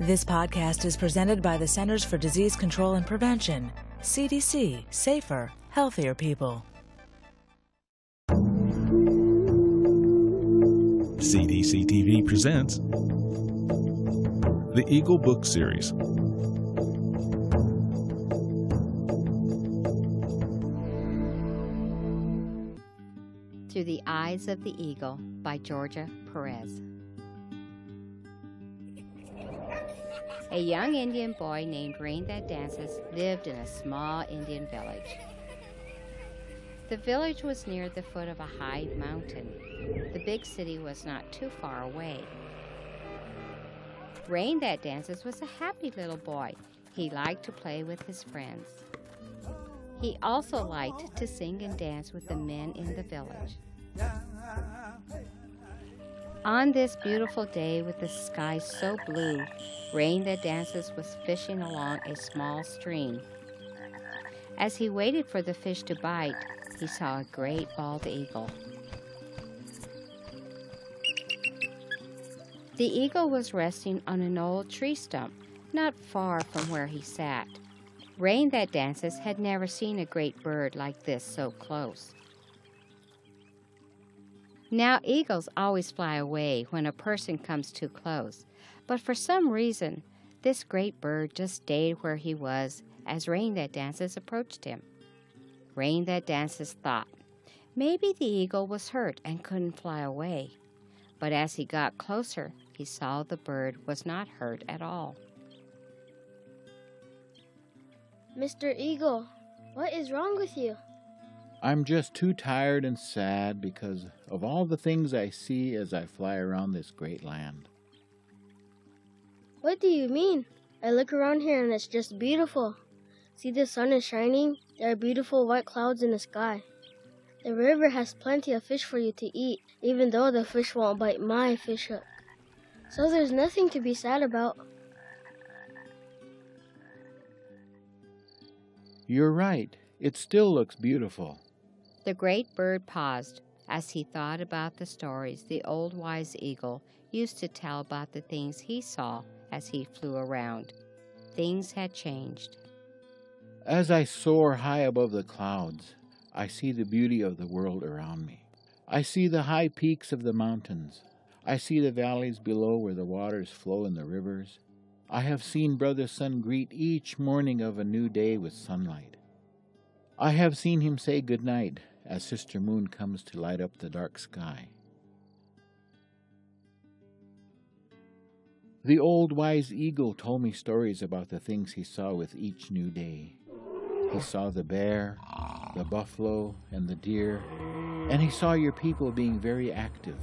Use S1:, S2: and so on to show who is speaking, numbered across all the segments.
S1: This podcast is presented by the Centers for Disease Control and Prevention, CDC, Safer, Healthier People.
S2: CDC TV presents the Eagle Book Series.
S3: Through the Eyes of the Eagle by Georgia Perez. A young Indian boy named Rain That Dances lived in a small Indian village. The village was near the foot of a high mountain. The big city was not too far away. Rain That Dances was a happy little boy. He liked to play with his friends. He also liked to sing and dance with the men in the village. On this beautiful day with the sky so blue, Rain That Dances was fishing along a small stream. As he waited for the fish to bite, he saw a great bald eagle. The eagle was resting on an old tree stump, not far from where he sat. Rain That Dances had never seen a great bird like this so close. Now, eagles always fly away when a person comes too close, but for some reason, this great bird just stayed where he was as Rain That Dances approached him. Rain That Dances thought, maybe the eagle was hurt and couldn't fly away. But as he got closer, he saw the bird was not hurt at all.
S4: Mr. Eagle, what is wrong with you?
S5: I'm just too tired and sad because of all the things I see as I fly around this great land.
S4: What do you mean? I look around here and it's just beautiful. See, the sun is shining. There are beautiful white clouds in the sky. The river has plenty of fish for you to eat, even though the fish won't bite my fish hook. So there's nothing to be sad about.
S5: You're right. It still looks beautiful.
S3: The great bird paused as he thought about the stories the old wise eagle used to tell about the things he saw as he flew around. Things had changed.
S5: As I soar high above the clouds, I see the beauty of the world around me. I see the high peaks of the mountains. I see the valleys below where the waters flow in the rivers. I have seen Brother Sun greet each morning of a new day with sunlight. I have seen him say good night as Sister Moon comes to light up the dark sky. The old wise eagle told me stories about the things he saw with each new day. He saw the bear, the buffalo, and the deer, and he saw your people being very active.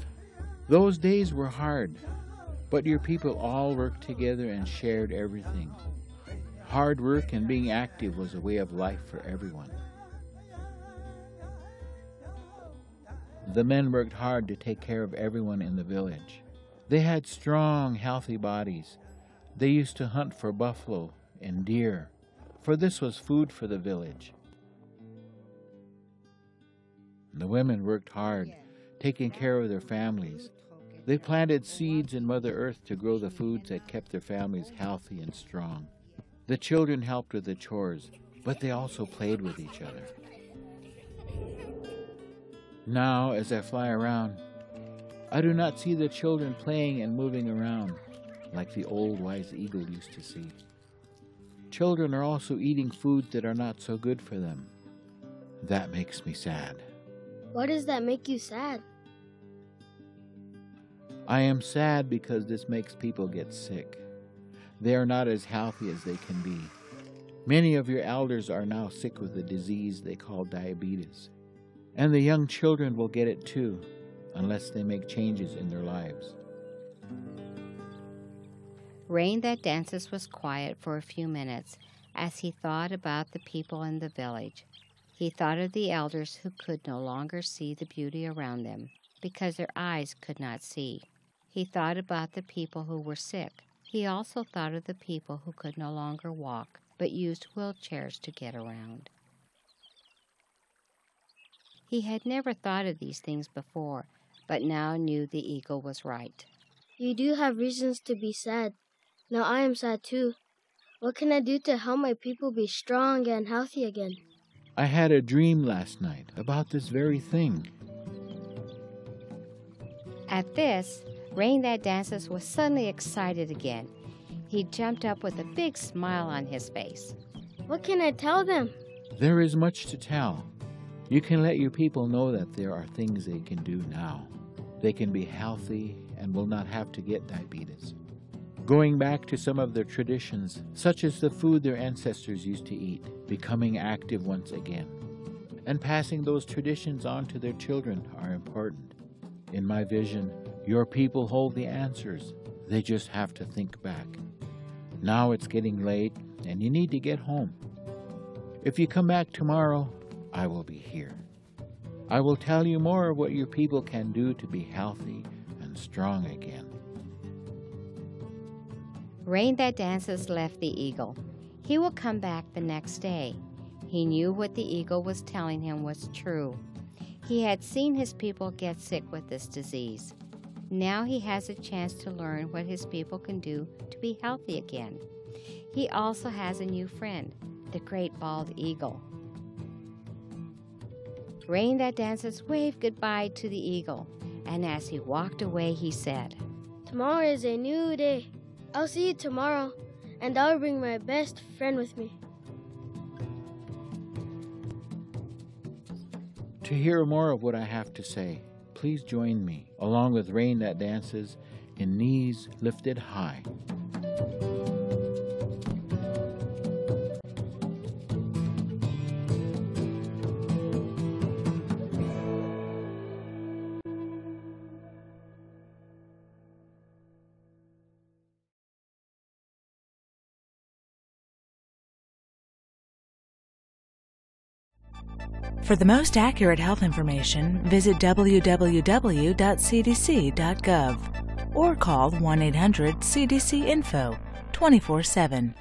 S5: Those days were hard, but your people all worked together and shared everything. Hard work and being active was a way of life for everyone. The men worked hard to take care of everyone in the village. They had strong, healthy bodies. They used to hunt for buffalo and deer, for this was food for the village. The women worked hard, taking care of their families. They planted seeds in Mother Earth to grow the foods that kept their families healthy and strong. The children helped with the chores, but they also played with each other. Now, as I fly around, I do not see the children playing and moving around like the old wise eagle used to see. Children are also eating foods that are not so good for them. That makes me sad.
S4: Why does that make you sad?
S5: I am sad because this makes people get sick. They are not as healthy as they can be. Many of your elders are now sick with a disease they call diabetes. And the young children will get it too, unless they make changes in their lives.
S3: Rain That Dances was quiet for a few minutes as he thought about the people in the village. He thought of the elders who could no longer see the beauty around them because their eyes could not see. He thought about the people who were sick. He also thought of the people who could no longer walk but used wheelchairs to get around. He had never thought of these things before, but now knew the eagle was right.
S4: You do have reasons to be sad. Now I am sad too. What can I do to help my people be strong and healthy again?
S5: I had a dream last night about this very thing.
S3: At this, Rain That Dances was suddenly excited again. He jumped up with a big smile on his face.
S4: What can I tell them?
S5: There is much to tell. You can let your people know that there are things they can do now. They can be healthy and will not have to get diabetes. Going back to some of their traditions, such as the food their ancestors used to eat, becoming active once again, and passing those traditions on to their children are important. In my vision, your people hold the answers. They just have to think back. Now it's getting late and you need to get home. If you come back tomorrow, I will be here. I will tell you more of what your people can do to be healthy and strong again.
S3: Rain That Dances left the eagle. He will come back the next day. He knew what the eagle was telling him was true. He had seen his people get sick with this disease. Now he has a chance to learn what his people can do to be healthy again. He also has a new friend, the great bald eagle. Rain That Dances waved goodbye to the eagle, and as he walked away, he said,
S4: Tomorrow is a new day. I'll see you tomorrow, and I'll bring my best friend with me.
S5: To hear more of what I have to say, please join me, along with Rain That Dances, in Knees Lifted High.
S1: For the most accurate health information, visit www.cdc.gov or call 1 800 CDC Info 24 7.